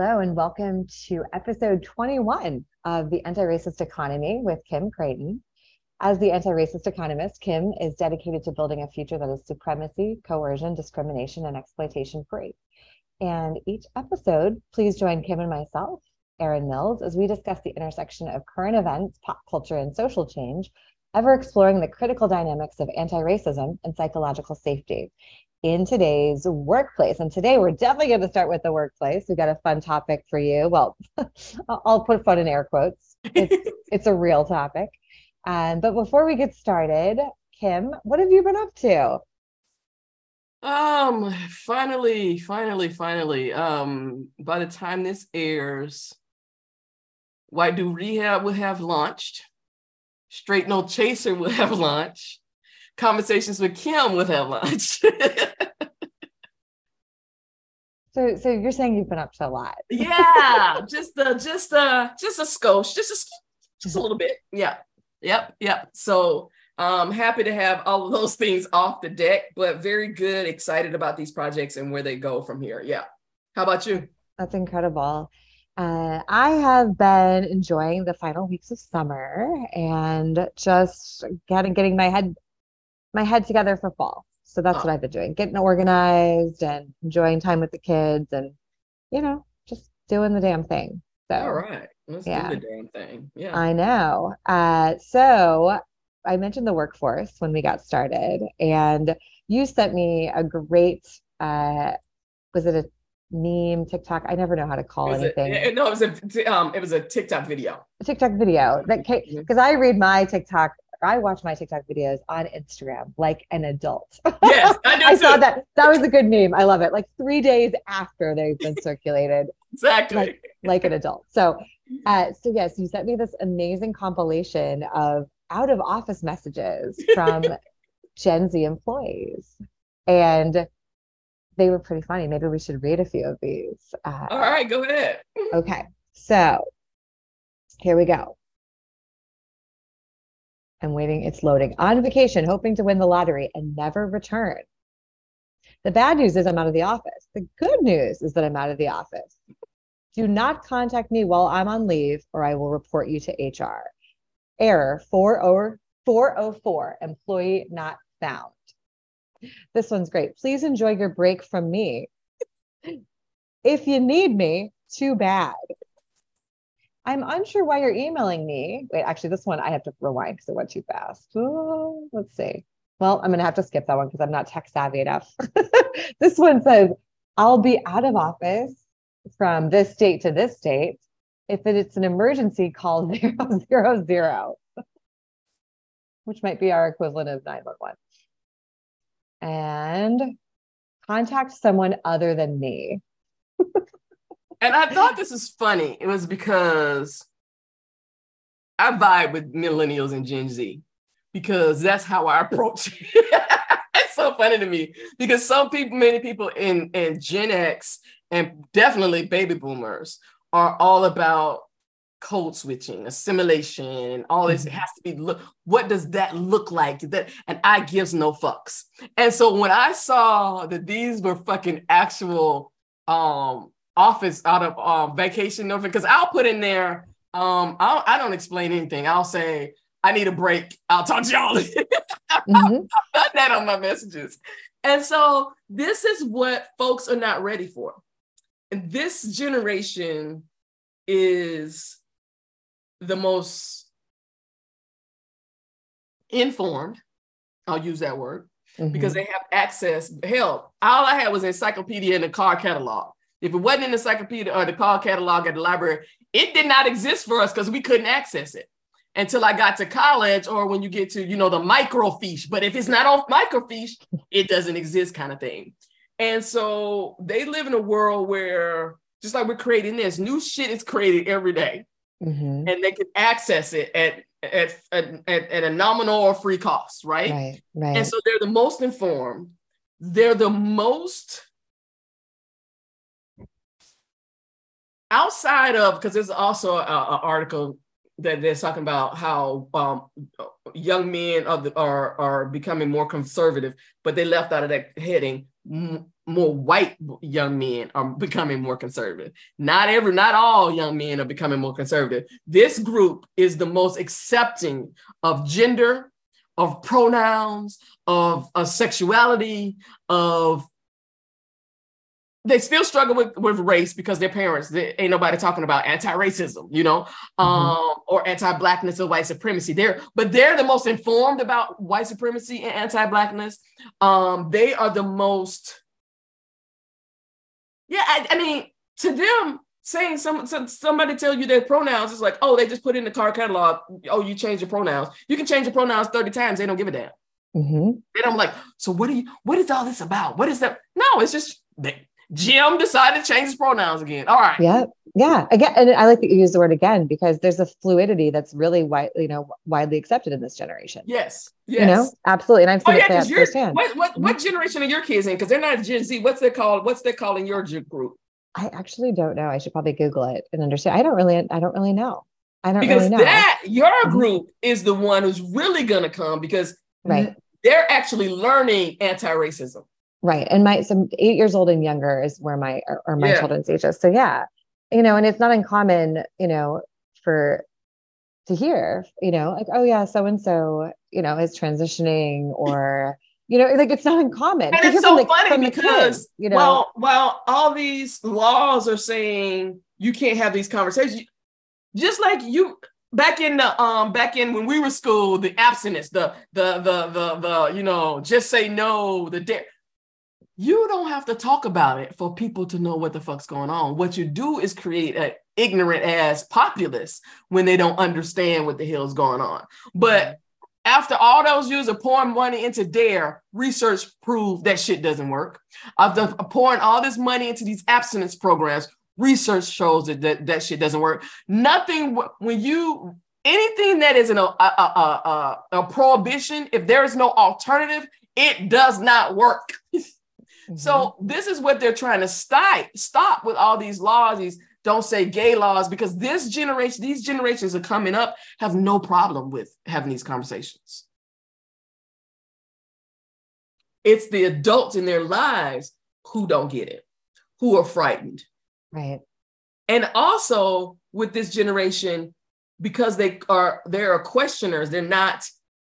Hello, and welcome to episode 21 of the Anti Racist Economy with Kim Creighton. As the anti racist economist, Kim is dedicated to building a future that is supremacy, coercion, discrimination, and exploitation free. And each episode, please join Kim and myself, Erin Mills, as we discuss the intersection of current events, pop culture, and social change, ever exploring the critical dynamics of anti racism and psychological safety in today's workplace. And today we're definitely going to start with the workplace. We've got a fun topic for you. Well, I'll put fun in air quotes. It's, it's a real topic. Um, but before we get started, Kim, what have you been up to? Um, finally, finally, finally. Um, by the time this airs, White Dude Rehab will have launched. Straight No Chaser will have launched. Conversations with Kim will have lunch. so, so you're saying you've been up to a lot? yeah, just a, just a, just a skosh, just a, just a little bit. Yeah, yep, yep. So, um, happy to have all of those things off the deck, but very good, excited about these projects and where they go from here. Yeah. How about you? That's incredible. Uh, I have been enjoying the final weeks of summer and just getting getting my head my head together for fall. So that's oh. what I've been doing, getting organized and enjoying time with the kids and you know, just doing the damn thing. So all right. Let's yeah. do the damn thing. Yeah. I know. Uh, so I mentioned the workforce when we got started, and you sent me a great uh was it a meme, TikTok. I never know how to call it anything. A, no, it was a um, it was a TikTok video. A TikTok video that because mm-hmm. I read my TikTok. I watch my TikTok videos on Instagram like an adult. Yes, I, I saw that. That was a good meme. I love it. Like three days after they've been circulated. exactly. Like, like an adult. So, uh, so yes, you sent me this amazing compilation of out of office messages from Gen Z employees, and they were pretty funny. Maybe we should read a few of these. Uh, All right, go ahead. okay, so here we go. I'm waiting. It's loading. On vacation, hoping to win the lottery and never return. The bad news is I'm out of the office. The good news is that I'm out of the office. Do not contact me while I'm on leave or I will report you to HR. Error 404, employee not found. This one's great. Please enjoy your break from me. if you need me, too bad. I'm unsure why you're emailing me. Wait, actually, this one I have to rewind because it went too fast. Oh, let's see. Well, I'm going to have to skip that one because I'm not tech savvy enough. this one says, I'll be out of office from this date to this date. If it's an emergency, call zero zero zero, which might be our equivalent of 911 and contact someone other than me. and I thought this was funny. It was because I vibe with millennials and Gen Z because that's how I approach it. it's so funny to me because some people, many people in, in Gen X and definitely baby boomers are all about code switching, assimilation, and all this. Mm-hmm. It has to be look. What does that look like? That and I gives no fucks. And so when I saw that these were fucking actual um office out of um vacation because I'll put in there um I'll, I don't explain anything. I'll say I need a break. I'll talk to y'all. mm-hmm. I've done that on my messages. And so this is what folks are not ready for. And this generation is the most informed, I'll use that word, mm-hmm. because they have access. Hell, all I had was encyclopedia and a car catalog. If it wasn't in the encyclopedia or the car catalog at the library, it did not exist for us because we couldn't access it until I got to college or when you get to, you know, the microfiche. But if it's not on microfiche, it doesn't exist kind of thing. And so they live in a world where just like we're creating this, new shit is created every day mm-hmm. and they can access it at, at, at, at, a nominal or free cost, right? Right, right. And so they're the most informed. They're the most outside of because there's also an article that they're talking about how um, young men are, the, are are becoming more conservative, but they left out of that heading more white young men are becoming more conservative. Not every, not all young men are becoming more conservative. This group is the most accepting of gender, of pronouns, of, of sexuality, of they still struggle with, with race because their parents they, ain't nobody talking about anti-racism you know mm-hmm. um, or anti-blackness or white supremacy. They're but they're the most informed about white supremacy and anti-blackness. Um, they are the most yeah I, I mean to them saying some, some somebody tell you their pronouns is like oh they just put in the car catalog. Oh you change your pronouns. You can change your pronouns 30 times. They don't give a damn. Mm-hmm. and i'm like so what do you what is all this about? What is that? No it's just they, Jim decided to change his pronouns again. All right. Yeah. Yeah. Again, and I like that you use the word again because there's a fluidity that's really wide, you know, widely accepted in this generation. Yes. Yes. You know, absolutely. And I've seen oh, yeah, it firsthand. What what, mm-hmm. what generation are your kids in? Because they're not Gen Z. What's they called? What's they calling your group? I actually don't know. I should probably Google it and understand. I don't really, I don't really know. I don't because really know. that your mm-hmm. group is the one who's really gonna come because right. they're actually learning anti-racism. Right. And my some eight years old and younger is where my or, my yeah. children's ages. So yeah, you know, and it's not uncommon, you know, for to hear, you know, like, oh yeah, so and so, you know, is transitioning or you know, like it's not uncommon. And it's so the, funny because kids, you know, well, well, all these laws are saying you can't have these conversations. Just like you back in the um back in when we were school, the abstinence, the the the the the you know, just say no, the dare you don't have to talk about it for people to know what the fuck's going on. What you do is create an ignorant ass populace when they don't understand what the hell's going on. But mm-hmm. after all those years of pouring money into DARE, research proved that shit doesn't work. After pouring all this money into these abstinence programs, research shows that that, that shit doesn't work. Nothing, when you, anything that is an, a, a, a, a, a prohibition, if there is no alternative, it does not work. Mm-hmm. So this is what they're trying to stop stop with all these laws, these don't say gay laws, because this generation, these generations are coming up, have no problem with having these conversations. It's the adults in their lives who don't get it, who are frightened. Right. And also with this generation, because they are they are questioners, they're not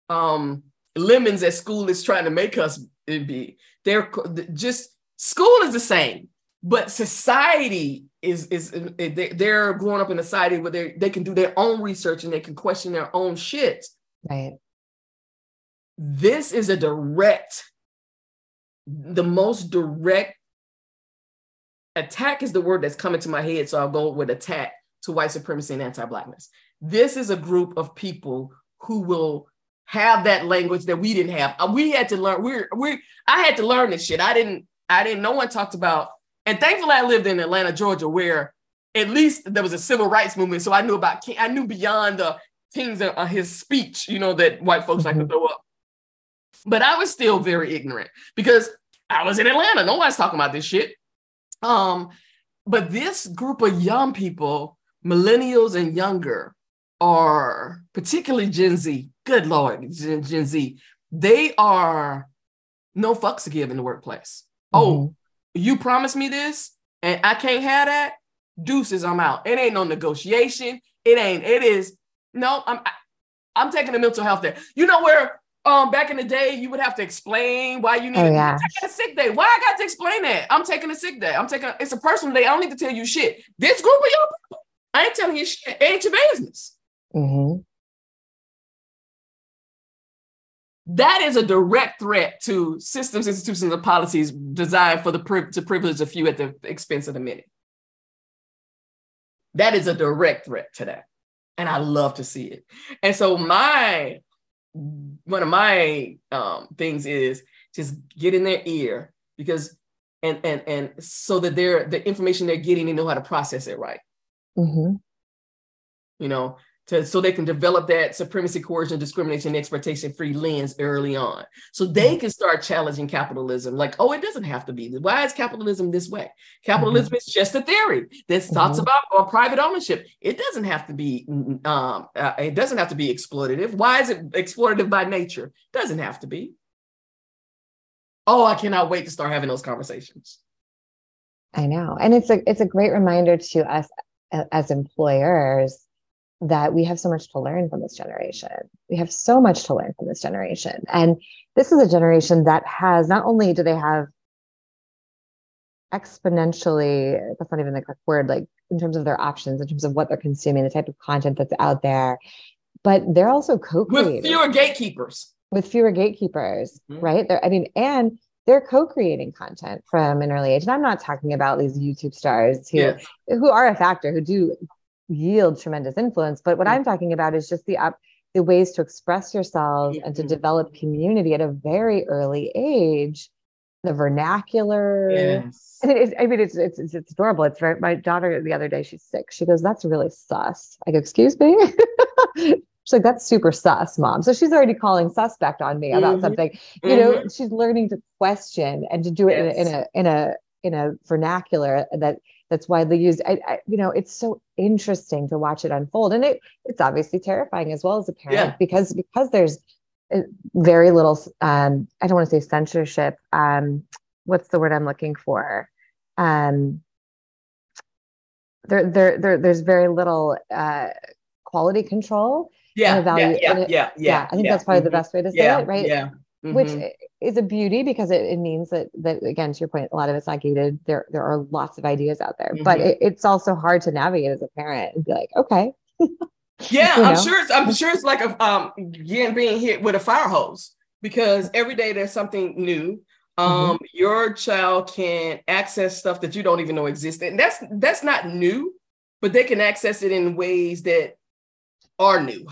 um lemons at school is trying to make us be. They're just school is the same, but society is is they're growing up in a society where they they can do their own research and they can question their own shit. Right. This is a direct, the most direct attack is the word that's coming to my head. So I'll go with attack to white supremacy and anti-blackness. This is a group of people who will have that language that we didn't have. Uh, we had to learn. We're we. I had to learn this shit. I didn't. I didn't. No one talked about. And thankfully, I lived in Atlanta, Georgia, where at least there was a civil rights movement. So I knew about. King, I knew beyond the things uh, his speech. You know that white folks mm-hmm. like to mm-hmm. throw up. But I was still very ignorant because I was in Atlanta. No one's talking about this shit. Um, but this group of young people, millennials and younger, are particularly Gen Z, good Lord, Gen, Gen Z, they are no fucks to give in the workplace. Oh, mm-hmm. Oh, you promised me this and I can't have that. Deuces, I'm out. It ain't no negotiation. It ain't, it is, no, I'm I, I'm taking the mental health there. You know where um back in the day you would have to explain why you need oh, yeah. a sick day. Why I got to explain that? I'm taking a sick day. I'm taking it's a personal day. I don't need to tell you shit. This group of people, I ain't telling you shit. It ain't your business. Mm-hmm. That is a direct threat to systems, institutions, and policies designed for the pri- to privilege a few at the expense of the many. That is a direct threat to that. And I love to see it. And so my one of my um, things is just get in their ear because and and and so that they're the information they're getting, they know how to process it right. Mm-hmm. You know, to so they can develop that supremacy, coercion, discrimination, exploitation free lens early on. So they mm-hmm. can start challenging capitalism. Like, oh, it doesn't have to be. Why is capitalism this way? Capitalism mm-hmm. is just a theory that mm-hmm. talks about or private ownership. It doesn't have to be. Um, uh, it doesn't have to be exploitative. Why is it exploitative by nature? Doesn't have to be. Oh, I cannot wait to start having those conversations. I know, and it's a it's a great reminder to us as employers that we have so much to learn from this generation. We have so much to learn from this generation. And this is a generation that has not only do they have exponentially, that's not even the correct word, like in terms of their options, in terms of what they're consuming, the type of content that's out there, but they're also co-creating. With fewer gatekeepers. With fewer gatekeepers, mm-hmm. right? They're, I mean, and they're co-creating content from an early age. And I'm not talking about these YouTube stars who yes. who are a factor, who do yield tremendous influence. But what mm-hmm. I'm talking about is just the up the ways to express yourselves and to mm-hmm. develop community at a very early age. The vernacular, yes. and it is. I mean, it's it's it's, it's adorable. It's very. My daughter the other day, she's six. She goes, "That's really sus." I go, "Excuse me." She's like, that's super sus, mom. So she's already calling suspect on me about mm-hmm. something. You mm-hmm. know, she's learning to question and to do it yes. in, a, in a in a in a vernacular that that's widely used. I, I, you know, it's so interesting to watch it unfold, and it it's obviously terrifying as well as a parent yeah. because because there's uh, very little. Um, I don't want to say censorship. Um, what's the word I'm looking for? Um, there, there, there, there's very little uh, quality control. Yeah, yeah, yeah, yeah, yeah, yeah, I think that's probably mm-hmm. the best way to say it, right? Yeah. Mm-hmm. Which is a beauty because it, it means that that again to your point a lot of it's not gated there there are lots of ideas out there mm-hmm. but it, it's also hard to navigate as a parent and be like okay yeah i'm sure it's, i'm sure it's like a um again being hit with a fire hose because every day there's something new um mm-hmm. your child can access stuff that you don't even know existed and that's that's not new but they can access it in ways that are new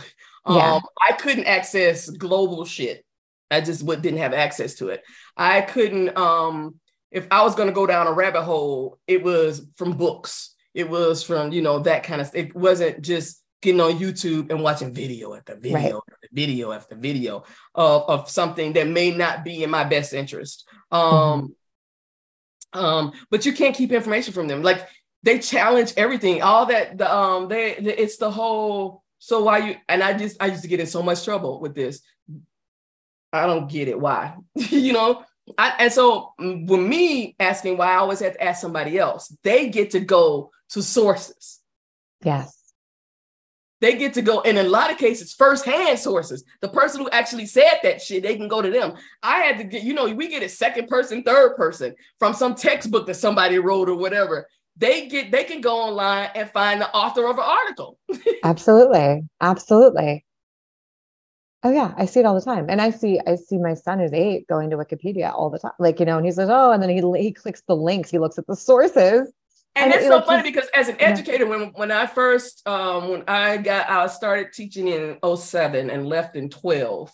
yeah. um i couldn't access global shit I just would, didn't have access to it. I couldn't, um, if I was going to go down a rabbit hole, it was from books. It was from, you know, that kind of, it wasn't just getting on YouTube and watching video after video right. after video after video of, of something that may not be in my best interest. Um, mm-hmm. um, but you can't keep information from them. Like they challenge everything, all that, the, um, they, the, it's the whole, so why you, and I just, I used to get in so much trouble with this I don't get it. Why? you know? I, and so mm, with me asking why, I always have to ask somebody else. They get to go to sources. Yes. They get to go, and in a lot of cases, firsthand sources. The person who actually said that shit, they can go to them. I had to get, you know, we get a second person, third person from some textbook that somebody wrote or whatever. They get, they can go online and find the author of an article. Absolutely. Absolutely. Oh yeah, I see it all the time, and I see I see my son who's eight going to Wikipedia all the time, like you know, and he says, "Oh," and then he he clicks the links, he looks at the sources, and, and it's so like, funny because as an educator, yeah. when when I first um, when I got I started teaching in 07 and left in 12.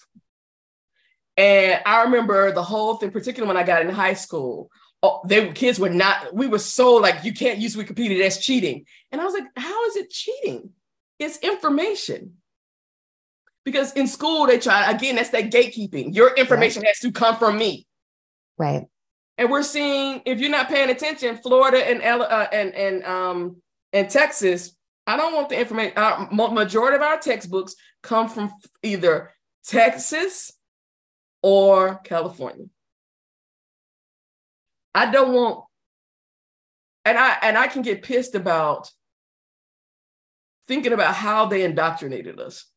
And I remember the whole thing, particularly when I got in high school. Oh, they kids were not, we were so like, you can't use Wikipedia, that's cheating. And I was like, how is it cheating? It's information because in school they try again that's that gatekeeping. Your information right. has to come from me. Right. And we're seeing if you're not paying attention florida and uh, and and um and texas i don't want the information uh, majority of our textbooks come from either texas or california. I don't want and i and i can get pissed about thinking about how they indoctrinated us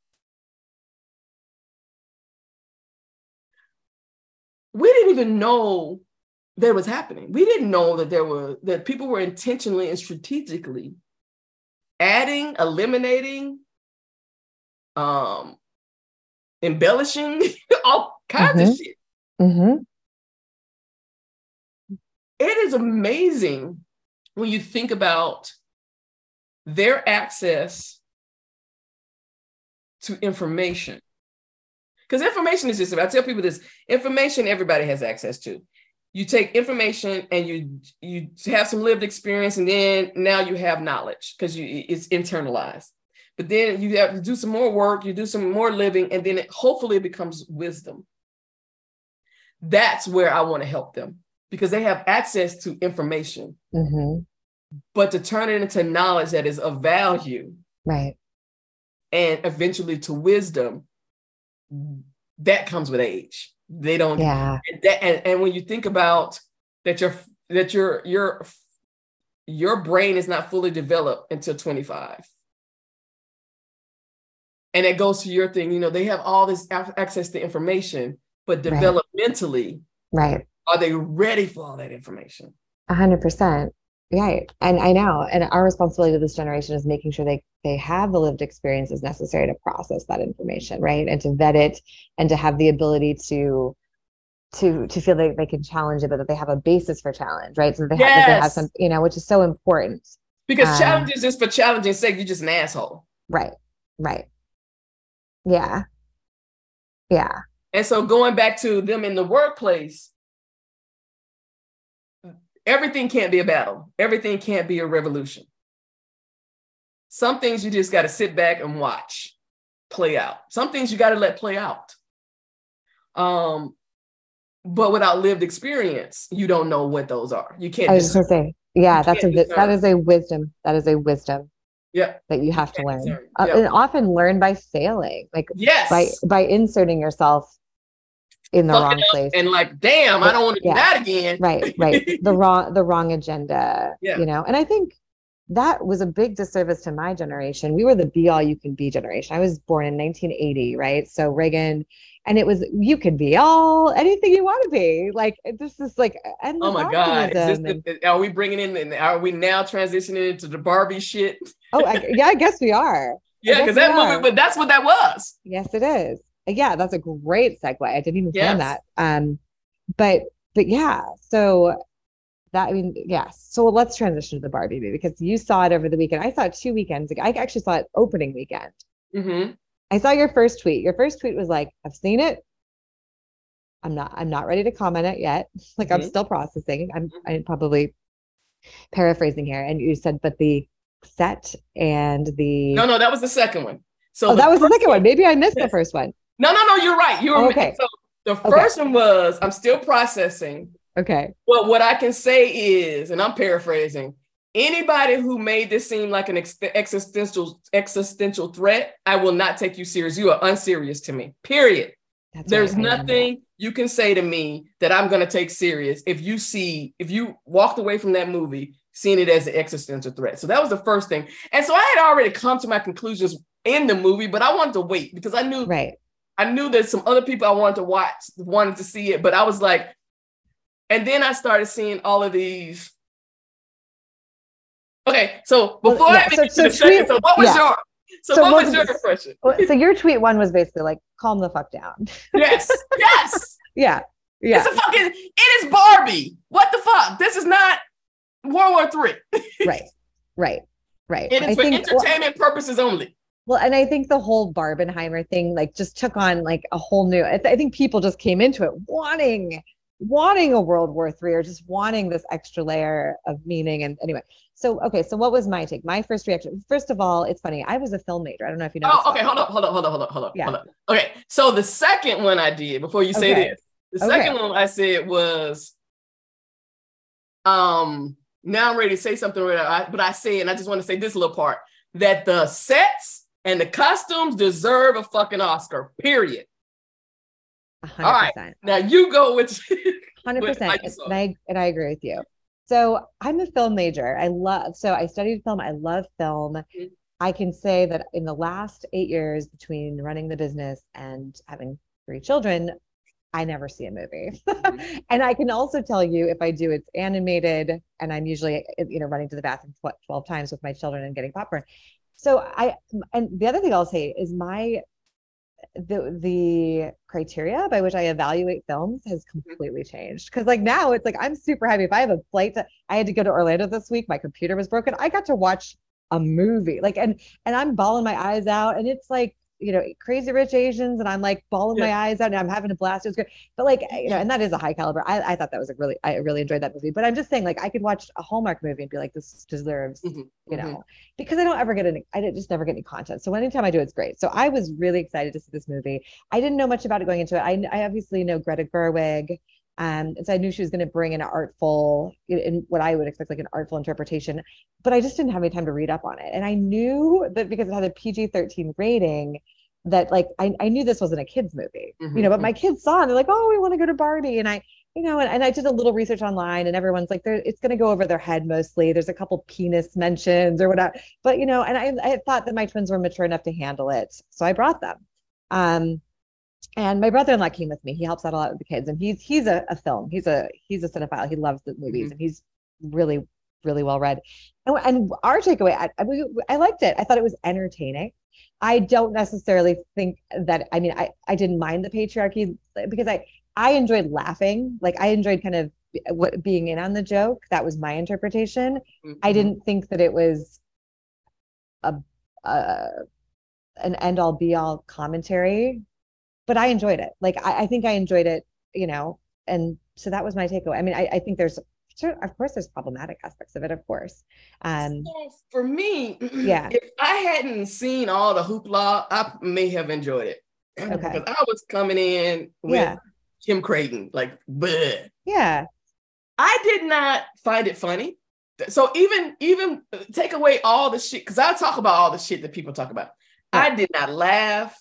we didn't even know that was happening. We didn't know that there were that people were intentionally and strategically adding, eliminating, um, embellishing all kinds mm-hmm. of shit. Mm-hmm. It is amazing when you think about their access to information because information is just I tell people this information everybody has access to. You take information and you you have some lived experience, and then now you have knowledge because you it's internalized. but then you have to do some more work, you do some more living, and then it hopefully it becomes wisdom. That's where I want to help them because they have access to information. Mm-hmm. But to turn it into knowledge that is of value. Right. And eventually to wisdom, that comes with age. They don't yeah. And, that, and, and when you think about that your that your your your brain is not fully developed until 25 and it goes to your thing you know they have all this access to information but developmentally right. are they ready for all that information? 100% right. And i know. And our responsibility to this generation is making sure they they have the lived experiences necessary to process that information right? And to vet it and to have the ability to to to feel that they can challenge it but that they have a basis for challenge right? So they, yes. have, they have some you know which is so important. Because um, challenge is just for challenging sake you're just an asshole. Right. Right. Yeah. Yeah. And so going back to them in the workplace, everything can't be a battle. Everything can't be a revolution. Some things you just got to sit back and watch play out. Some things you got to let play out. Um, but without lived experience, you don't know what those are. You can't. I was going to say, yeah, that's a that is a wisdom. That is a wisdom. Yeah. That you have you to learn, uh, and often learn by failing, like yes, by by inserting yourself in the wrong place. and like damn i don't want to do that again. Right right. The wrong the wrong agenda yeah. you know? And i think that was a big disservice to my generation. We were the be all you can be generation. I was born in 1980 right? So reagan and it was you can be all anything you want to be. Like this is like oh my god. The, are we bringing in are we now transitioning into the barbie shit? Oh I, yeah i guess we are. Yeah because that movie but that's what that was. Yes it is yeah, that's a great segue. I didn't even plan that. Um, but but yeah, so that I mean, yes. So let's transition to the Barbie movie because you saw it over the weekend. I saw it two weekends ago. I actually saw it opening weekend. Mm-hmm. I saw your first tweet. Your first tweet was like, "I've seen it. I'm not. I'm not ready to comment it yet. Like mm-hmm. I'm still processing. I'm. Mm-hmm. I'm probably paraphrasing here." And you said, "But the set and the no, no, that was the second one. So oh, that was the second one. Maybe I missed yes. the first one. No, no, no, you're right. You're okay. So the first okay. one was I'm still processing. Okay. But what I can say is, and I'm paraphrasing, anybody who made this seem like an ex- existential existential threat, I will not take you serious. You are unserious to me. Period. That's There's nothing you can say to me that I'm going to take serious if you see if you walked away from that movie seeing it as an existential threat. So that was the first thing. And so I had already come to my conclusions in the movie, but I wanted to wait because I knew right. I knew that some other people I wanted to watch wanted to see it, but I was like, and then I started seeing all of these. Okay, so before well, yeah, I so, so, tweet, second, so what was yeah. your so, so what, was your impression? So your tweet one was basically like, calm the fuck down. Yes, yes. yeah. Yeah. It's a fucking it is Barbie. What the fuck? This is not World War Three. right. Right. Right. It is I for think, entertainment well, purposes only. Well, and I think the whole Barbenheimer thing like just took on like a whole new. I, th- I think people just came into it wanting wanting a World War Three or just wanting this extra layer of meaning. And anyway, so okay, so what was my take? My first reaction. First of all, it's funny. I was a film major. I don't know if you know. Oh, okay. Hold up. Hold up. Hold up. Hold up. Hold up. Yeah. Hold up. Okay. So the second one I did before you say okay. this, the okay. second one I said was, um. Now I'm ready to say something, but I say, and I just want to say this little part that the sets and the costumes deserve a fucking Oscar. Period. 100%. All right, now you go with. Hundred percent, and I and I agree with you. So I'm a film major. I love. So I studied film. I love film. Mm-hmm. I can say that in the last eight years between running the business and having three children, I never see a movie. Mm-hmm. and I can also tell you if I do, it's animated, and I'm usually you know running to the bathroom 12 times with my children and getting popcorn so I and the other thing I'll say is my the the criteria by which I evaluate films has mm-hmm. completely changed. Cause like now it's like I'm super happy. If I have a flight to I had to go to Orlando this week, my computer was broken. I got to watch a movie. Like and and I'm bawling my eyes out. And it's like you know, Crazy Rich Asians, and I'm like bawling Yeah. my eyes out, and I'm having a blast. It was great, but like, you know, and that is a high caliber. I, I thought that was a really, I really enjoyed that movie. But I'm just saying, like, I could watch a Hallmark movie and be like, this deserves, Mhm, you mhm. know, because I don't ever get any, I just never get any content. So anytime I do, it's great. So I was really excited to see this movie. I didn't know much about it going into it. I, I obviously know Greta Gerwig. Um, and so I knew she was going to bring an artful, in- in what I would expect like an artful interpretation, but I just didn't have any time to read up on it. And I knew that because it had a PG-13 rating, that like I, I knew this wasn't a kids movie, you know, but my kids saw it and they're like, oh, we want to go to Barbie. And I, you know, and, and I did a little research online and everyone's like, it's going to go over their head mostly. There's a couple penis mentions or whatever, but you know, and I, I thought that my twins were mature enough to handle it. So I brought them. Um, and my brother-in-law came with me. He helps out a lot with the kids, and he's he's a, a film. He's a he's a cinephile. He loves the movies, Mhm. and he's really really well read. And, and our takeaway, I, I, I liked it. I thought it was entertaining. I don't necessarily think that. I mean, I I didn't mind the patriarchy because I I enjoyed laughing. Like I enjoyed kind of what being in on the joke. That was my interpretation. I Mhm. didn't think that it was a, a an end all be all commentary, but I enjoyed it. Like I, I think I enjoyed it, you know, and so that was my takeaway. I mean, I, I think there's cer- of course there's problematic aspects of it, of course. Um, For me, Yeah. if I hadn't seen all the hoopla, I may have enjoyed it. Okay. Because I was coming in with Yeah. Kim Creighton, like, bleh. yeah, I did not find it funny. So even even uh, take away all the shit because I talk about all the shit that people talk about. I did not laugh.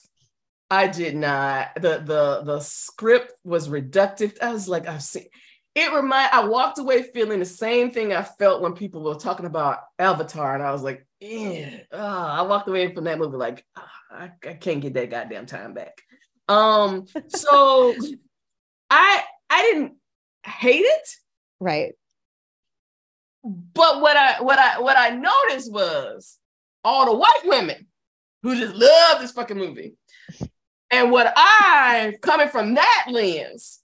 I did not. The the the script was reductive. I was like, I've seen. It remind. I walked away feeling the same thing I felt when people were talking about Avatar, and I was like, yeah. I walked away from that movie like, ah, I, I can't get that goddamn time back. Um. So, I I didn't hate it. right. But what I what I what I noticed was all the white women who just love this fucking movie. And what I coming from that lens,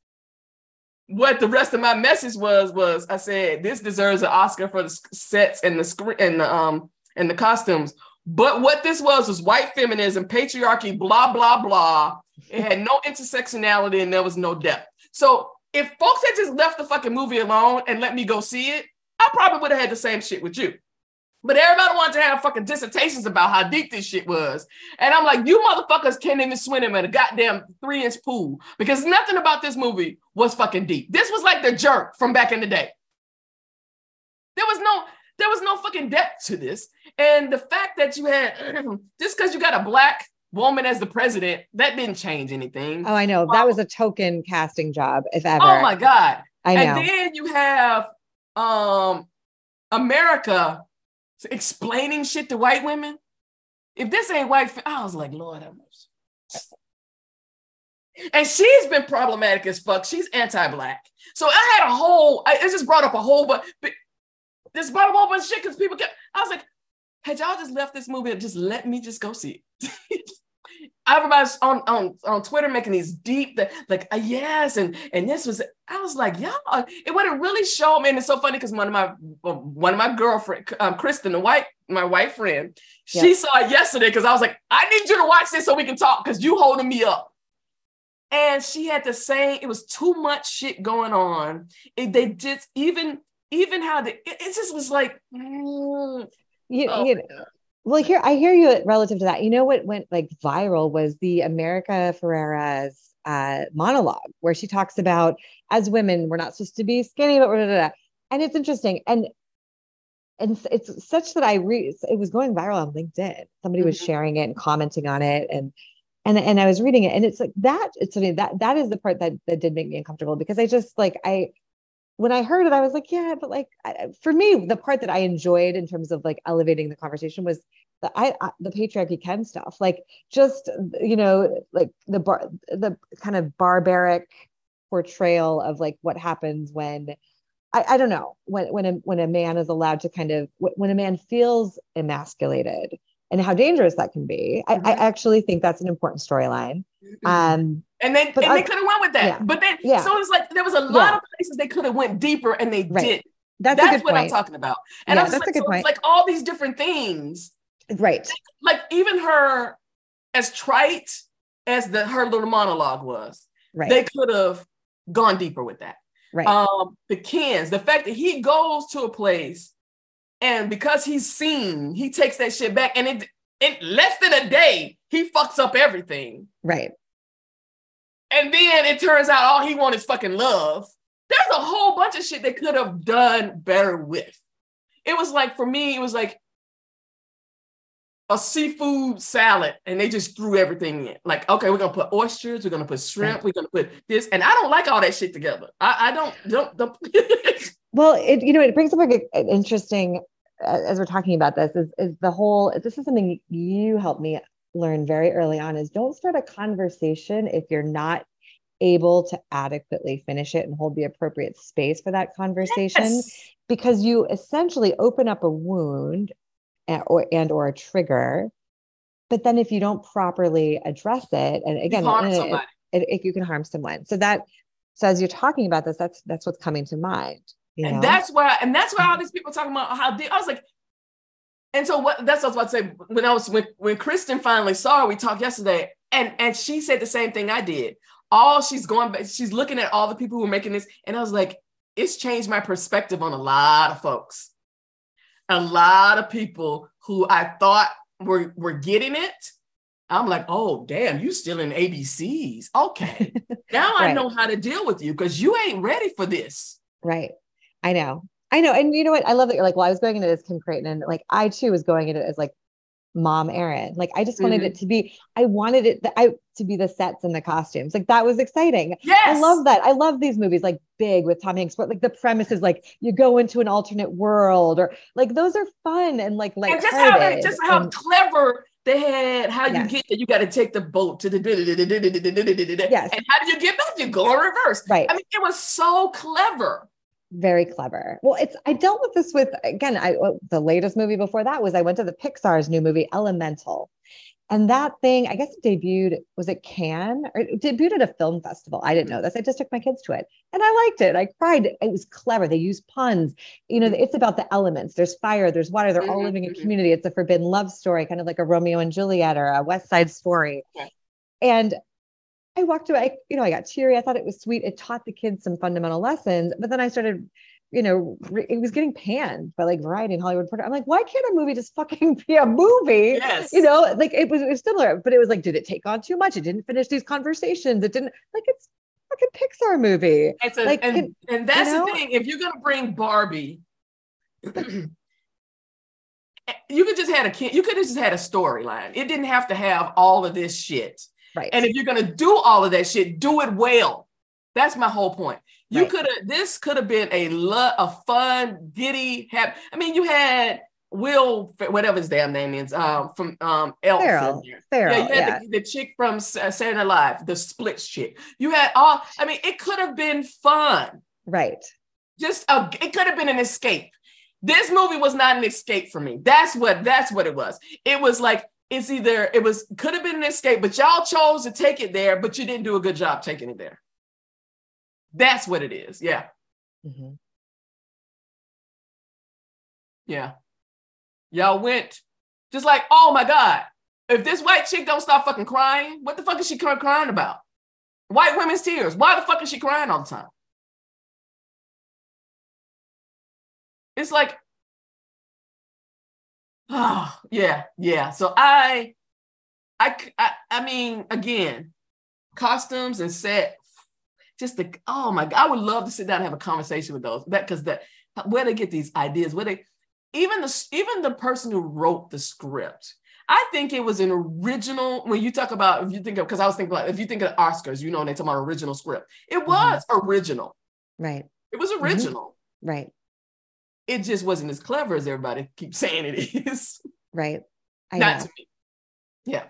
what the rest of my message was was I said this deserves an Oscar for the sets and the screen and the um and the costumes. But what this was was white feminism, patriarchy, blah blah blah. It had no intersectionality and there was no depth. So if folks had just left the fucking movie alone and let me go see it, I probably would have had the same shit with you. But everybody wanted to have fucking dissertations about how deep this shit was. And I'm like, you motherfuckers can't even swim in a goddamn three inch pool because nothing about this movie was fucking deep. This was like the jerk from back in the day. There was no, there was no fucking depth to this. And the fact that you had, just because you got a black woman as the president, that didn't change anything. Oh, I know that was a token casting job, if ever. oh my God. I know. And then you have um America explaining shit to white women. If this ain't white, I was like, Lord. And she's been problematic as fuck. She's anti-black. So I had a whole, I, it just brought up a whole but this brought up a whole bunch of shit because people kept, I was like, had y'all just left this movie just let me just go see it? Everybody's on, on, on Twitter making these deep, that like, uh, yes, and and this was, I was like, y'all, it would have really showed me. And it's so funny because one of my one of my girlfriend, um, Kristen, the white, my white friend, she saw it yesterday because I was like, I need you to watch this so we can talk because you holding me up. And she had the same, it was too much shit going on. It, they just even even how the it, it just was like, mm, you, oh you God. Well, here I hear you relative to that. You know what went like viral was the America Ferrera's uh, monologue where she talks about as women we're not supposed to be skinny, but da, da, da. and it's interesting and and it's- such that I re it was going viral on LinkedIn. Somebody was Mhm. sharing it and commenting on it and and and I was reading it and it's like that it's something that that is the part that that did make me uncomfortable because I just like I when I heard it, I was like, yeah, but like I, for me, the part that I enjoyed in terms of like elevating the conversation was the I, I the patriarchy Ken stuff, like just you know, like the bar, the kind of barbaric portrayal of like what happens when I, I don't know when when a when a man is allowed to kind of when a man feels emasculated and how dangerous that can be. I, I Mhm. actually think that's an important storyline. Um, and they but and I- they could have went with that, yeah. but then Yeah. so it's like there was a lot Yeah. of places they could have went deeper and they Right. did. that's, That's, what I'm talking about. And Yeah, I was that's like, a good so point. like all these different things, Right. like even her as trite as the her little monologue was, Right. they could have gone deeper with that. right. Um, the Kens, the fact that he goes to a place and because he's seen, he takes that shit back, and it in less than a day, he fucks up everything. right. And then it turns out all he wants is fucking love. There's a whole bunch of shit they could have done better with. It was like, for me, it was like a seafood salad, and they just threw everything in. Like, okay, we're gonna put oysters, we're gonna put shrimp, Right. we're gonna put this, and I don't like all that shit together. I, I don't, don't, don't. Well, it you know it brings up like a- an interesting uh, as we're talking about this is is the whole this is something you helped me learn very early on is don't start a conversation if you're not able to adequately finish it and hold the appropriate space for that conversation Yes. because you essentially open up a wound and or, and or a trigger. But then if you don't properly address it and again harm eh, and it- it, it, you can harm someone. So that so as you're talking about this that's that's what's coming to mind you and know? that's why, and that's why all mm-hmm. these people talking about how they, I was like, and so what that's what I was about to say. When I was when when Kristen finally saw her, we talked yesterday, and and she said the same thing I did. All she's going back, she's looking at all the people who are making this, and I was like, it's changed my perspective on a lot of folks, a lot of people who I thought were were getting it. I'm like, oh damn, you still in ABCs. Okay. now I know how to deal with you because you ain't ready for this. Right. I know. I know. And you know what? I love that you're like, well, I was going into this Kim Creighton and like I too was going into it as like mom Erin. Like I just wanted Mhm. it to be, I wanted it I to be the sets and the costumes. Like that was exciting. Yes. I love that. I love these movies like Big with Tom Hanks, but like the premise is like you go into an alternate world or like those are fun and like like just how they, just how clever they had how you get there. You got to take the boat to the Yes. and how do you get back? You go in reverse. right. I mean, it was so clever. Very clever. Well, it's I dealt with this with again. I the latest movie before that was I went to the Pixar's new movie Elemental, and that thing I guess it debuted was it Cannes or it debuted at a film festival. I didn't know this. I just took my kids to it, and I liked it. I cried. It was clever. They use puns. You know, it's about the elements. There's fire. There's water. They're all Mhm, living in mhm. community. It's a forbidden love story, kind of like a Romeo and Juliet or a West Side Story, Okay. and. I walked away, I, you know, I got teary. I thought it was sweet. It taught the kids some fundamental lessons, but then I started you know, re- it was getting panned by like Variety and Hollywood Reporter. I'm like, why can't a movie just fucking be a movie? Yes. You know, like it was, it was similar, but it was like, did it take on too much? It didn't finish these conversations. It didn't like it's like a fucking Pixar movie. And, so, Like, and, and that's know? the thing. If you're gonna bring Barbie, you could just had a kid. You could have just had a storyline. It didn't have to have all of this shit. Right. And if you're gonna do all of that shit, do it well. That's my whole point. You Right. could have. This could have been a lo- a fun, giddy, happy. I mean, you had Will, whatever his damn name is, um, from um Elf. Ferrell. Ferrell. Yeah, you Yeah. had The, the chick from uh, Saturday Night Live, the splits chick. You had all. I mean, it could have been fun. Right. Just a, it could have been an escape. This movie was not an escape for me. That's what that's what it was. It was like it's either it was could have been an escape, but y'all chose to take it there, but you didn't do a good job taking it there. That's what it is. Yeah, Mhm. yeah. Y'all went just like, oh my god, if this white chick don't stop fucking crying, what the fuck is she crying about? White women's tears. Why the fuck is she crying all the time? It's like, oh yeah, yeah. So I, I i i mean, again, costumes and set, just the oh my god, I would love to sit down and have a conversation with those that because that where they get these ideas, where they even the even the person who wrote the script. I think it was an original. When you talk about, if you think of, because I was thinking about, if you think of Oscars, you know, and they talk about original script. It mm-hmm. was original. Right. It was mm-hmm. original. Right. It just wasn't as clever as everybody keeps saying it is. Right. I Not know. to me. Yeah.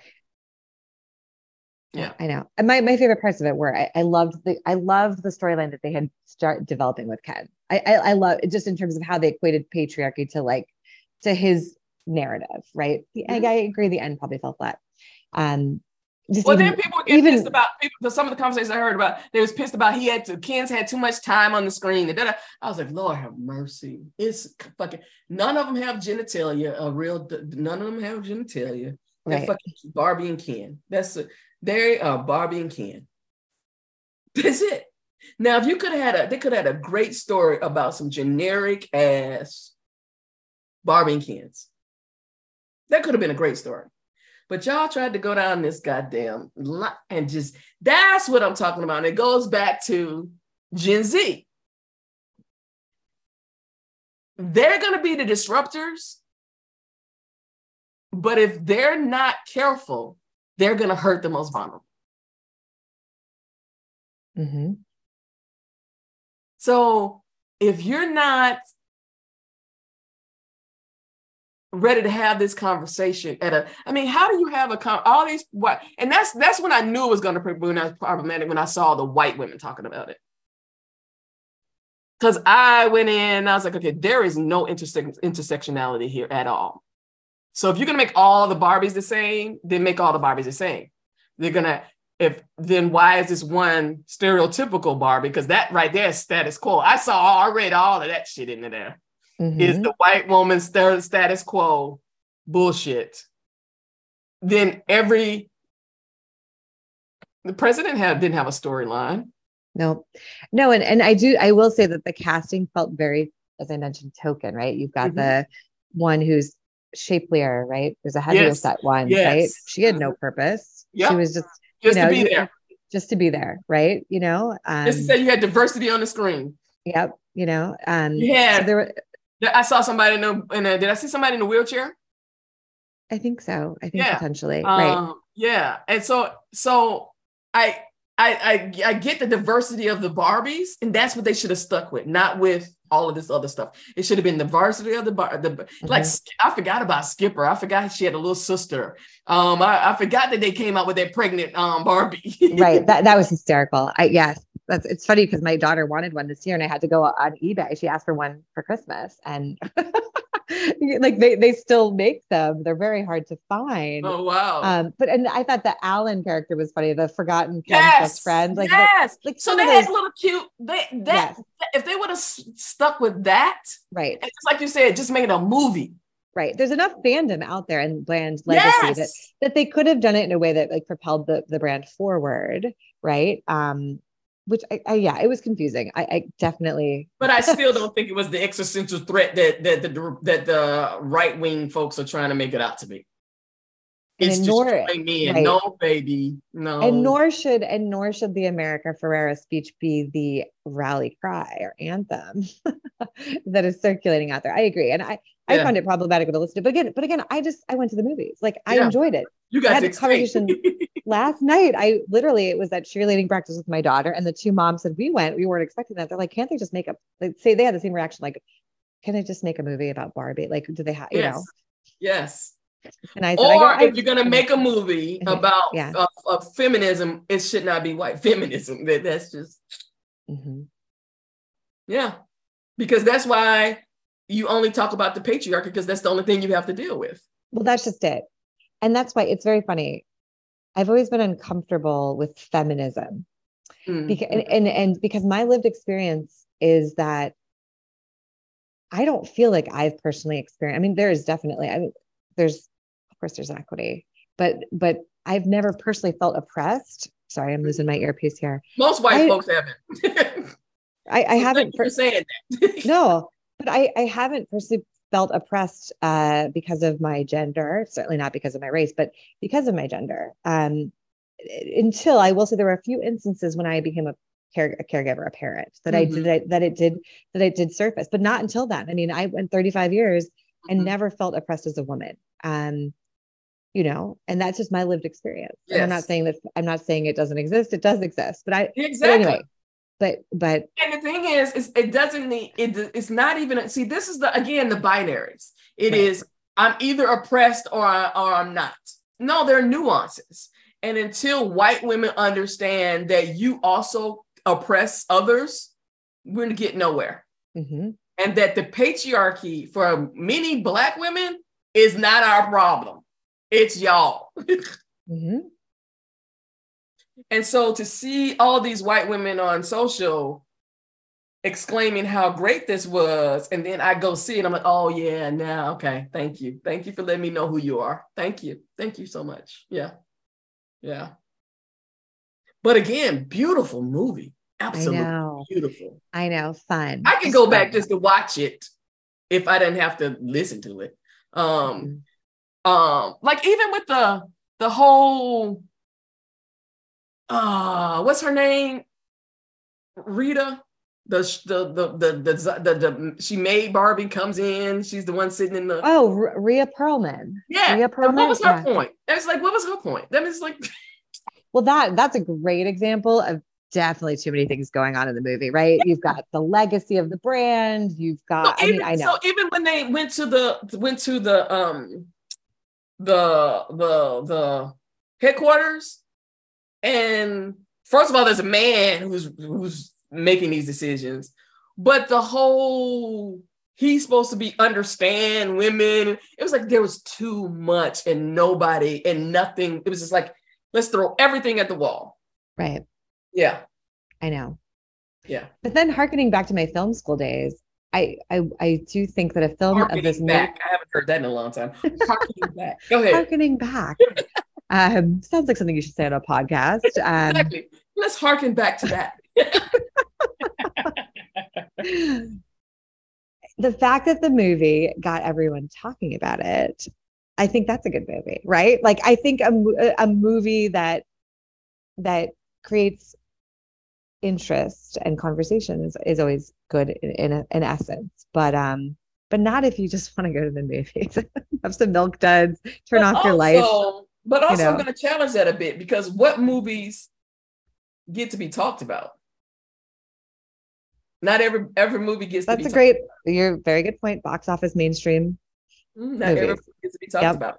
Yeah. I know. And my, my favorite parts of it were I, I loved the I loved the storyline that they had start developing with Ken. I, I I love just in terms of how they equated patriarchy to like to his narrative, right? The, I, Mhm. I agree the end probably fell flat. Um Well, even, then people get even- pissed about people. Some of the conversations I heard about, they was pissed about he had to. Ken's had too much time on the screen. and da-da. I was like, Lord have mercy. It's fucking. None of them have genitalia. A real. None of them have genitalia. Right. fucking Barbie and Ken. That's a, they are Barbie and Ken. That's it. Now, if you could have had a, they could have had a great story about some generic ass Barbie and Kens. That could have been a great story. But y'all tried to go down this goddamn line and just that's what I'm talking about. And it goes back to Gen Z. They're going to be the disruptors. But if they're not careful, they're going to hurt the most vulnerable. Mm-hmm. So if you're not ready to have this conversation at a i mean how do you have a con all these what and that's that's when i knew it was going to be problematic when i saw the white women talking about it. Because i went in i was like okay there is no interse- intersectionality here at all. So if you're going to make all the barbies the same then make all the barbies the same. They're going to if then why is this one stereotypical barbie? Because that right there is status quo. I saw already all of that shit in there mm-hmm. is the white woman's status quo bullshit, then every the president had didn't have a storyline. No, no, and and I do I will say that the casting felt very, as I mentioned, token. Right, you've got mm-hmm. the one who's shapelier, right? There's a heavier yes. set one, yes. right? She had no purpose. Yep. She was just just you know, to be there, just to be there, right? You know, um, just to say you had diversity on the screen. Yep, you know, um, yeah. So there, I saw somebody in a, in a, did I see somebody in a wheelchair? I think so. I think yeah. potentially. Um, right. Yeah. And so, so I, I, I, I get the diversity of the Barbies, and that's what they should have stuck with, not with all of this other stuff. It should have been the diversity of the bar. The mm-hmm. like I forgot about Skipper. I forgot she had a little sister. Um, I, I forgot that they came out with that pregnant um Barbie. right. That that was hysterical. I yes, that's it's funny because my daughter wanted one this year and I had to go on eBay. She asked for one for Christmas and like they they still make them. They're very hard to find. Oh wow. Um, but and I thought the Allan character was funny, the forgotten yes, best friend. Like yes. The, like so they those... had little cute they that yes. if they would have stuck with that, right. just like you said, just make it a movie. Right. There's enough fandom out there and brand legacy yes. that that they could have done it in a way that like propelled the, the brand forward. Right. Um, which I, I, yeah, it was confusing. I, I, definitely. But I still don't think it was the existential threat that that the that the right wing folks are trying to make it out to be. It's and nor, destroying me, right. no, baby, no. And nor should and nor should the America Ferrera speech be the rally cry or anthem that is circulating out there. I agree, and I I yeah. found it problematic to listen to. But again, but again, I just I went to the movies. Like I yeah. enjoyed it. You got I had a conversation last night. I literally it was at cheerleading practice with my daughter, and the two moms said we went. We weren't expecting that. They're like, can't they just make a like say they had the same reaction? Like, can they just make a movie about Barbie? Like, do they have you yes. know? Yes. And I said, or I if you're gonna make a movie about yeah. uh, uh, feminism, it should not be white feminism. That that's just mm-hmm. yeah, because that's why you only talk about the patriarchy because that's the only thing you have to deal with. Well, that's just it, and that's why it's very funny. I've always been uncomfortable with feminism, mm-hmm. because and, and and because my lived experience is that I don't feel like I've personally experienced. I mean, there is definitely. I mean, there's of course there's equity but but i've never personally felt oppressed sorry i'm losing my earpiece here most white I, folks haven't i, I haven't for saying that no but i i haven't personally felt oppressed uh, because of my gender certainly not because of my race but because of my gender um, until i will say there were a few instances when i became a care, a caregiver, a parent, that mm-hmm. I did I, that it did that it did surface, but not until then. I mean, I went 35 years and mm-hmm. never felt oppressed as a woman. Um, you know, and that's just my lived experience. Yes. And I'm not saying that I'm not saying it doesn't exist. It does exist, but I exactly. But anyway, but but and the thing is, is it doesn't need it. It's not even see. This is the again the binaries. It right. is I'm either oppressed or I, or I'm not. No, there are nuances. And until white women understand that you also oppress others, we're gonna get nowhere. Mm-hmm and that the patriarchy for many black women is not our problem it's y'all mm-hmm. And so to see all these white women on social exclaiming how great this was. And then I go see it. I'm like, oh yeah, now okay. Thank you. Thank you for letting me know who you are. Thank you. Thank you so much. Yeah. Yeah. But again, beautiful movie. Absolutely I know. beautiful. I know, fun. I could go back just to watch it if I didn't have to listen to it. Um, Mhm. um, like even with the the whole uh what's her name? Rita. The the the the the, the, the she made Barbie comes in. She's the one sitting in the Oh, R- Rhea Perlman. yeah. Rhea And Perlman. what was her yeah. point? It's like what was her point? That is like Well, that that's a great example of definitely too many things going on in the movie, right? You've got the legacy of the brand. You've got. So Uh, I mean, I know. So even when they went to the went to the um the the the headquarters, and first of all, there's a man who's who's making these decisions, but the whole he's supposed to be understand women. It was like there was too much and nobody and nothing. It was just like let's throw everything at the wall. right. Yeah, I know. yeah. But then, harkening back to my film school days, I I, I do think that a film of this Harkening movie, back. I haven't heard that in a long time. Harkening back. Go ahead. harkening back, um, sounds like something you should say on a podcast. Um, exactly. Let's harken back to that. the fact that the movie got everyone talking about it, I think that's a good movie, right? Like I think a, a movie that that creates interest and conversation is, is always good in in, in essence, but um, but not if you just want to go to the movies, have some milk duds, turn But off your life. Also- But also, I'm going to challenge that a bit because what movies get to be talked about? Not every every movie gets to That's a great, you're very good point. Box office mainstream. Mm, Not every movies. movie gets to be talked Yep. about.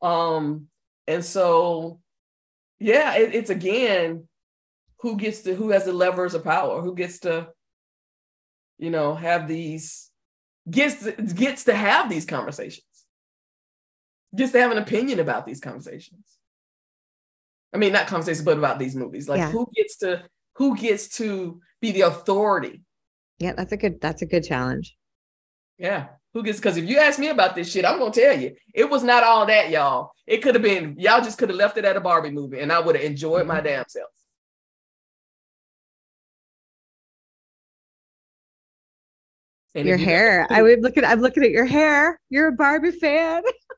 Um, and so, yeah, it, it's again, who gets to who has the levers of power? Who gets to, you know, have these gets gets to have these conversations? Gets to have an opinion about these conversations. I mean, not conversations, but about these movies. Like, Yeah. who gets to who gets to be the authority? Yeah, that's a good, that's a good challenge. Yeah. Who gets because if you ask me about this shit, I'm gonna tell you it was not all that, y'all. It could have been y'all just could have left it at a Barbie movie, and I would have enjoyed my mm-hmm. damn self. And your hair. I would look at. I'm looking at your hair. You're a Barbie fan.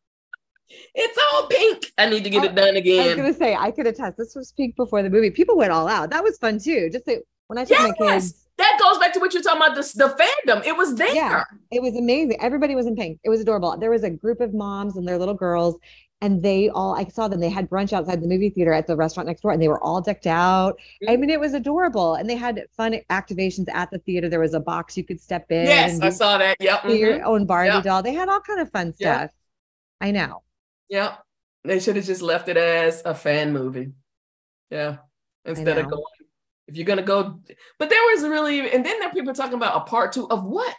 It's all pink. I need to get it done again. I was gonna say I could attest. This was pink before the movie. People went all out. That was fun too. Just like when I took my Yes, kids, that goes back to what you're talking about. The, the fandom. It was there. Yeah. it was amazing. Everybody was in pink. It was adorable. There was a group of moms and their little girls, and they all. I saw them. They had brunch outside the movie theater at the restaurant next door, and they were all decked out. I Mhm. mean, it was adorable, and they had fun activations at the theater. There was a box you could step in. Yes, and I saw that. Yep. do your own Barbie Yeah. doll. They had all kind of fun stuff. I know. Yep. They should have just left it as a fan movie. Yeah. Instead of going, if you're gonna go, but there was really, and then there are people talking about a part two of what?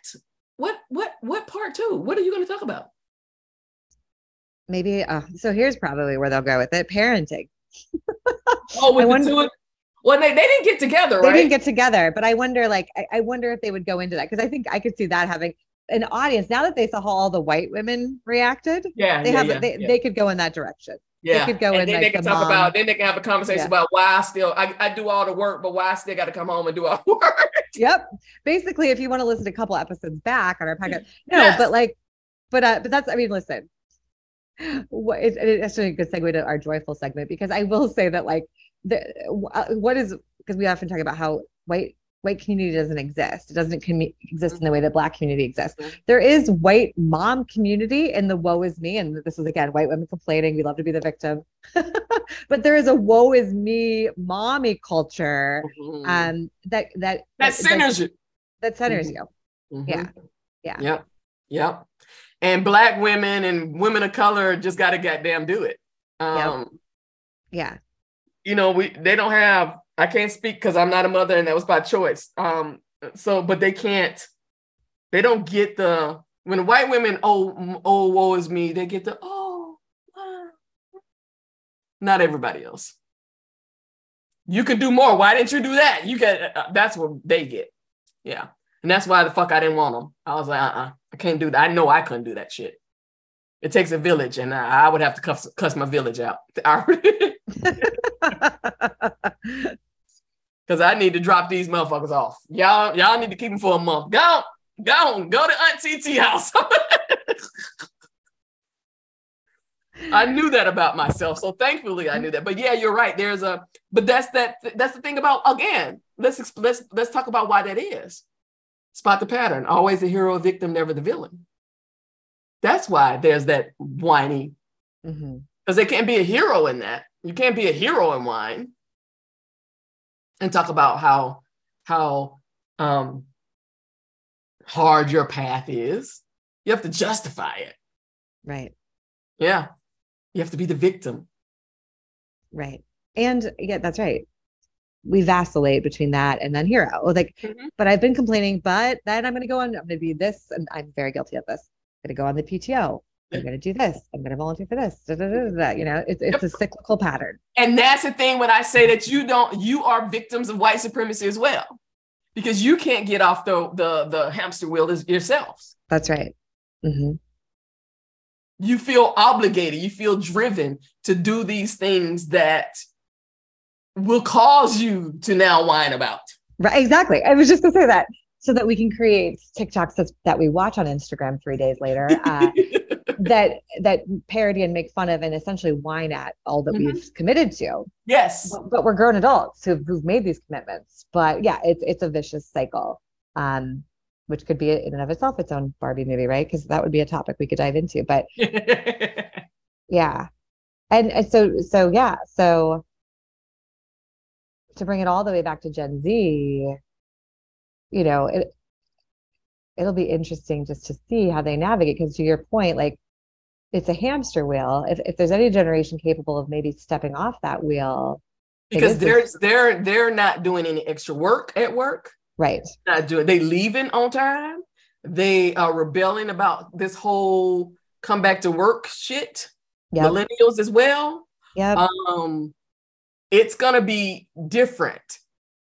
What what what part two? What are you gonna talk about? Maybe. Uh, so here's probably where they'll go with it: parenting. Oh, with I the wonder- two. Well, they, they didn't get together, They didn't get together, but I wonder, like, I, I wonder if they would go into that because I think I could see that having an audience now that they saw how all the white women reacted. yeah, They yeah, have yeah, they, yeah, they could go in that direction. yeah. They could go and in, then like, they can the talk mom- about. Then they can have a conversation about why I still I, I do all the work, but why I still got to come home and do all the work. Yep. Basically, if you want to listen to a couple episodes back on our podcast, no, Yes. but like, but uh, but that's I mean, listen, what it, it's actually a good segue to our joyful segment because I will say that like the uh, what is because we often talk about how white white community doesn't exist. It doesn't commu- exist in the way that black community exists. Mhm. There is white mom community in the woe is me, and this is again white women complaining. We love to be the victim, but there is a woe is me mommy culture um that that that centers you. that centers you. Mhm. Yeah. Yeah. Yep. Yep. And black women and women of color just got to goddamn do it. Um, Yeah. you know, we they don't have. I can't speak because I'm not a mother, and that was by choice. Um, so, but they can't. They don't get the when white women oh oh woe is me. They get the oh. wow. Not everybody else. You could do more. Why didn't you do that? You get. Uh, that's what they get. Yeah. And that's why the fuck I didn't want them. I was like, uh-uh, I can't do that. I know I couldn't do that shit. It takes a village, and I, I would have to cuss, cuss my village out. Because I need to drop these motherfuckers off. Y'all, y'all need to keep them for a month. Go, go, go to Aunt TT house. I knew that about myself. So thankfully I knew that. But yeah, you're right. There's a but that's that that's the thing about again, let's let's let's talk about why that is. Spot the pattern. Always the hero, victim, never the villain. That's why there's that whiny. Because mm-hmm. they can't be a hero in that. You can't be a hero in wine. And talk about how how um hard your path is. You have to justify it. Right. Yeah. You have to be the victim. Right. And yeah, that's right. We vacillate between that and then hero. Like, mm-hmm. but I've been complaining, but then I'm going to go on, I'm going to be this, and I'm very guilty of this. I'm going to go on the PTO. I'm going to do this. I'm going to volunteer for this. Da, da, da, you know, it's, it's a cyclical pattern. And that's the thing when I say that you don't, you are victims of white supremacy as well, because you can't get off the the the hamster wheel yourselves. That's right. Mm-hmm you feel obligated, you feel driven to do these things that will cause you to now whine about. Right, exactly. I was just gonna say that so that we can create TikToks that we watch on Instagram three days later uh, that that parody and make fun of and essentially whine at all that mm-hmm. we've committed to. Yes, but, but, we're grown adults who've, who've made these commitments. But yeah, it's it's a vicious cycle. Um, which could be in and of itself its own Barbie movie, right? Because that would be a topic we could dive into. But yeah. And, and so so yeah, so to bring it all the way back to Gen Z, you know, it it'll be interesting just to see how they navigate because to your point, like it's a hamster wheel. If if there's any generation capable of maybe stepping off that wheel, because they're they're they're not doing any extra work at work Right. Not doing they leaving on time. They are rebelling about this whole come back to work shit. Yep. Millennials as well. Yeah. Um, it's gonna be different.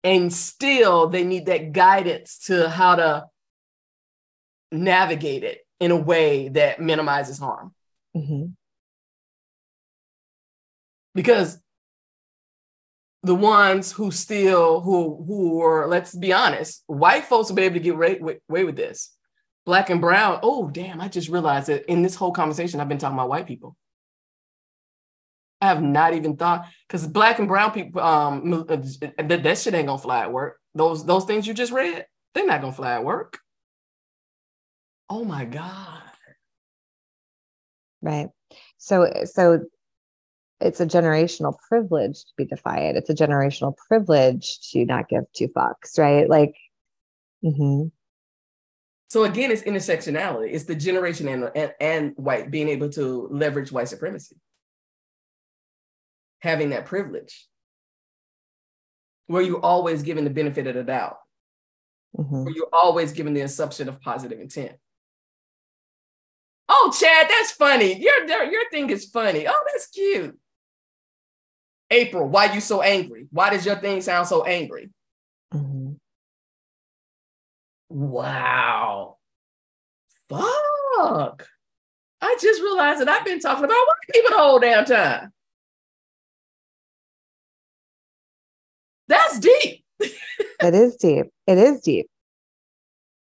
And still they need that guidance to how to navigate it in a way that minimizes harm. Mm-hmm. Because the ones who still who who are let's be honest white folks will be able to get away, away with this black and brown oh damn i just realized that in this whole conversation i've been talking about white people i have not even thought because black and brown people um uh, that, that shit ain't gonna fly at work those those things you just read they're not gonna fly at work oh my god right so so it's a generational privilege to be defiant. It's a generational privilege to not give two fucks, right? Like, mm-hmm. so again, it's intersectionality. It's the generation and, and, and white being able to leverage white supremacy, having that privilege, where you're always given the benefit of the doubt, mm-hmm. where you're always given the assumption of positive intent. Oh, Chad, that's funny. Your, your thing is funny. Oh, that's cute. April, why you so angry? Why does your thing sound so angry? Mm-hmm. Wow. Fuck. I just realized that I've been talking about white people the whole damn time. That's deep. it is deep. It is deep.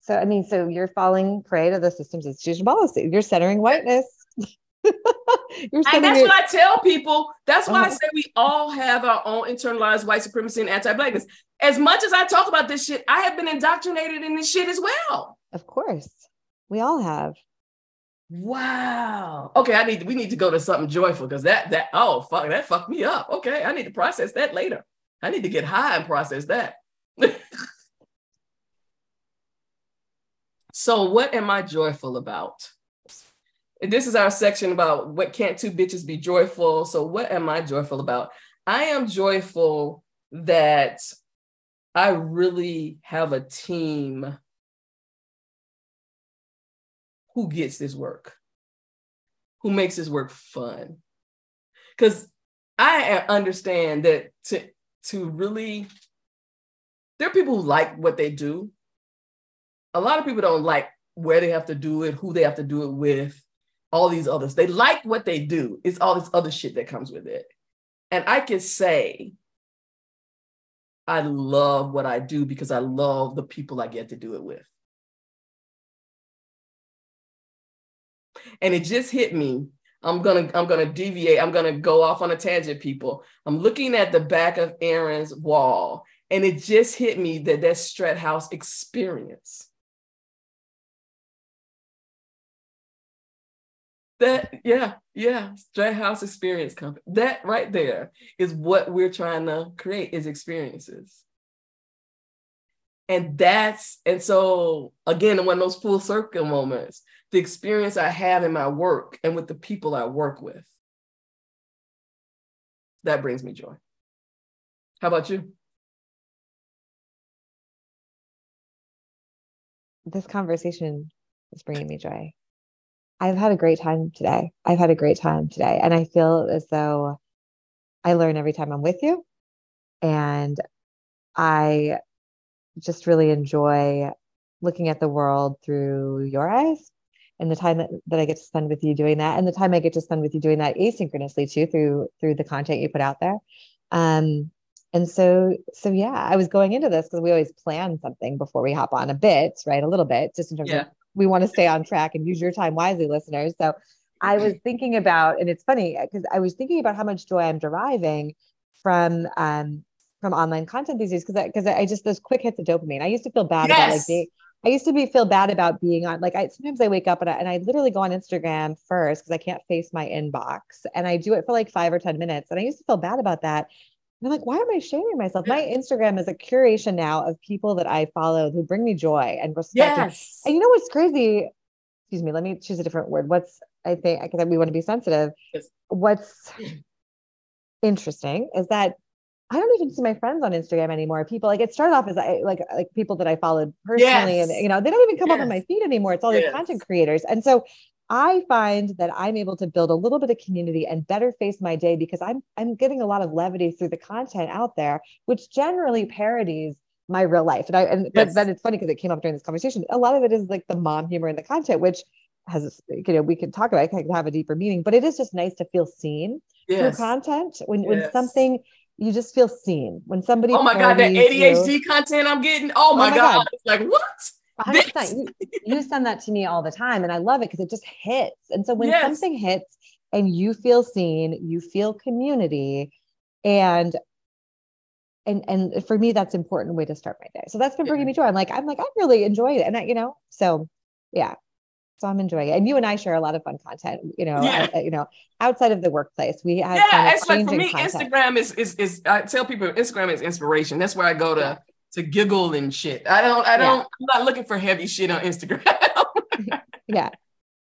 So, I mean, so you're falling prey to the system's institution policy. You're centering whiteness. and that's what I tell people. That's why uh-huh. I say we all have our own internalized white supremacy and anti-blackness. As much as I talk about this shit, I have been indoctrinated in this shit as well. Of course, we all have. Wow. Okay, I need we need to go to something joyful because that that oh fuck that fucked me up. Okay, I need to process that later. I need to get high and process that. so, what am I joyful about? this is our section about what can't two bitches be joyful. So, what am I joyful about? I am joyful that I really have a team who gets this work, who makes this work fun. Because I understand that to, to really, there are people who like what they do, a lot of people don't like where they have to do it, who they have to do it with, all these others. They like what they do. It's all this other shit that comes with it. And I can say, I love what I do because I love the people I get to do it with. And it just hit me. I'm gonna I'm gonna deviate. I'm gonna go off on a tangent, people. I'm looking at the back of Erin's wall, and it just hit me that that's Strat House experience. That yeah, yeah, Strat House Experience Company. That right there is what we're trying to create is experiences. And that's and so again, one of those full circle moments, the experience I have in my work and with the people I work with. That brings me joy. How about you? This conversation is bringing me joy. I've had a great time today. I've had a great time today. And I feel as though I learn every time I'm with you. And I just really enjoy looking at the world through your eyes and the time that, that I get to spend with you doing that and the time I get to spend with you doing that asynchronously too through through the content you put out there. Um and so so yeah, I was going into this because we always plan something before we hop on a bit, right? A little bit, just in terms yeah. of we want to stay on track and use your time wisely, listeners. So I was thinking about, and it's funny because I was thinking about how much joy I'm deriving from um, from online content these days because because I, I, just those quick hits of dopamine. I used to feel bad yes. about like being. I used to be feel bad about being on like I sometimes I wake up and I, and I literally go on Instagram first because I can't face my inbox and I do it for like five or ten minutes and I used to feel bad about that and I'm like, why am I shaming myself? My Instagram is a curation now of people that I follow who bring me joy and respect. Yes. And you know what's crazy? Excuse me, let me choose a different word. What's I think because we want to be sensitive. Yes. What's interesting is that I don't even see my friends on Instagram anymore. People like it started off as I, like like people that I followed personally, yes. and you know they don't even come yes. up on my feed anymore. It's all yes. these content creators, and so I find that I'm able to build a little bit of community and better face my day because I'm I'm getting a lot of levity through the content out there, which generally parodies my real life. And I and yes. but then it's funny because it came up during this conversation. A lot of it is like the mom humor in the content, which has you know we can talk about it, can have a deeper meaning, but it is just nice to feel seen yes. through content when yes. when something you just feel seen when somebody. Oh my god, that ADHD you, content I'm getting. Oh my, oh my god. god. Like what? 100%. You, you send that to me all the time, and I love it because it just hits. And so when yes. something hits and you feel seen, you feel community, and and and for me, that's important way to start my day. So that's been bringing me joy. I'm like, I'm like, I really enjoy it, and I, you know, so yeah. So I'm enjoying it, and you and I share a lot of fun content. You know, yeah. uh, you know, outside of the workplace, we have yeah. It's like for me, content. Instagram is is is. I tell people, Instagram is inspiration. That's where I go to. Yeah to giggle and shit. I don't, I don't, yeah. I'm not looking for heavy shit on Instagram. yeah.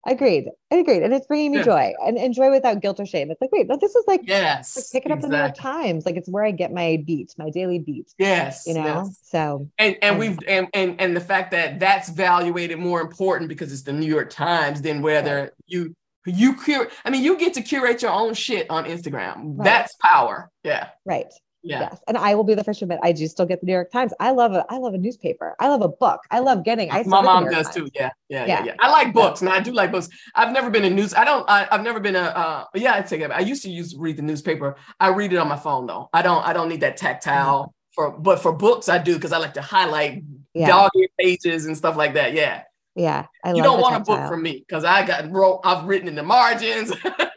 Agreed. I agreed. And it's bringing me yeah. joy and, and joy without guilt or shame. It's like, wait, no, this is like, yes, like picking up exactly. the New York Times. Like it's where I get my beat, my daily beat. Yes. You know? Yes. So, and, and we've, and, and, and the fact that that's valuated more important because it's the New York Times than whether right. you, you curate, I mean, you get to curate your own shit on Instagram. Right. That's power. Yeah. Right. Yeah. Yes. And I will be the first to admit I do still get the New York Times. I love a I love a newspaper. I love a book. I love getting I my mom does Times. too. Yeah. Yeah, yeah. Yeah. I like books and I do like books. I've never been a news. I don't I, have never been a uh yeah, I take it. I used to use read the newspaper. I read it on my phone though. I don't I don't need that tactile mm-hmm. for but for books I do because I like to highlight yeah. dog pages and stuff like that. Yeah. Yeah. I you don't want tactile. a book from me because I got wrote I've written in the margins.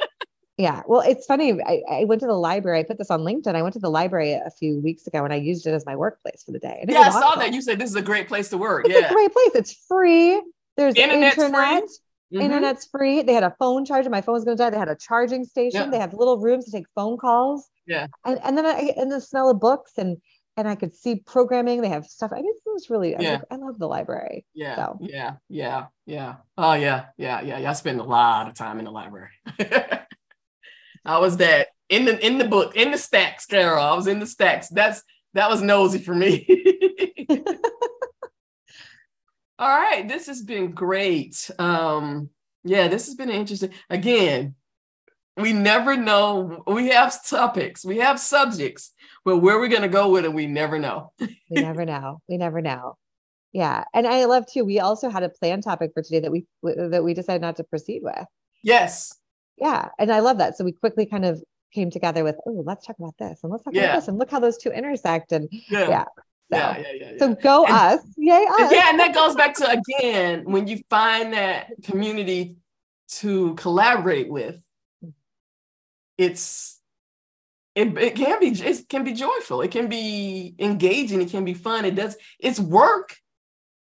Yeah. Well, it's funny. I, I, went to the library. I put this on LinkedIn. I went to the library a few weeks ago and I used it as my workplace for the day. yeah, I saw that. You said this is a great place to work. It's yeah. a great place. It's free. There's Internet's internet. Free. Mm-hmm. Internet's free. They had a phone charger. My phone was going to die. They had a charging station. Yeah. They have little rooms to take phone calls. Yeah. And, and then I, and the smell of books and and I could see programming. They have stuff. I mean, it was really. Yeah. I, I love the library. Yeah. So. Yeah. Yeah. Yeah. Oh yeah. Yeah. Yeah. Yeah. I spend a lot of time in the library. I was that in the in the book in the stacks, Carol. I was in the stacks. That's that was nosy for me. All right, this has been great. Um, yeah, this has been interesting. Again, we never know. We have topics, we have subjects, but where we're gonna go with it, we never know. we never know. We never know. Yeah, and I love too. We also had a plan topic for today that we that we decided not to proceed with. Yes. Yeah, and I love that. So we quickly kind of came together with, oh, let's talk about this and let's talk Yeah. about this and look how those two intersect and Yeah. Yeah. so. Yeah. Yeah. Yeah. So go And- us, yay us. Yeah, and that goes back to again when you find that community to collaborate with, it's it, it can be it can be joyful, it can be engaging, it can be fun. It does it's work,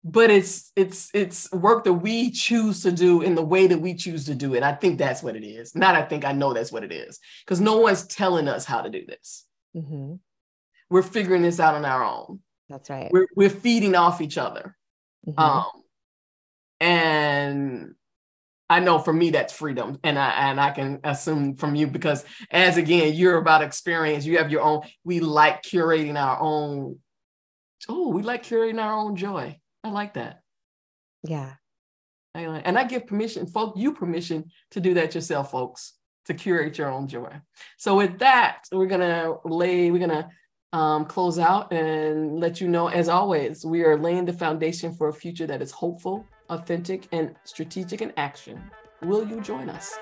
but it's it's it's work that we choose to do in the way that we choose to do it. I think that's what it is. Not I think I know that's what it is because no one's telling us how to do this. Mhm. We're figuring this out on our own. That's right. We're we're feeding off each other. Mhm. Um, and I know for me that's freedom, and I and I can assume from you because as again you're about experience, you have your own. We like curating our own. Oh, we like curating our own joy. I like that. yeah. I like, and I give permission, folk, you permission to do that yourself, folks, to curate your own joy. So with that, we're gonna lay, we're gonna um, close out and let you know, as always, we are laying the foundation for a future that is hopeful, authentic, and strategic in action. Will you join us?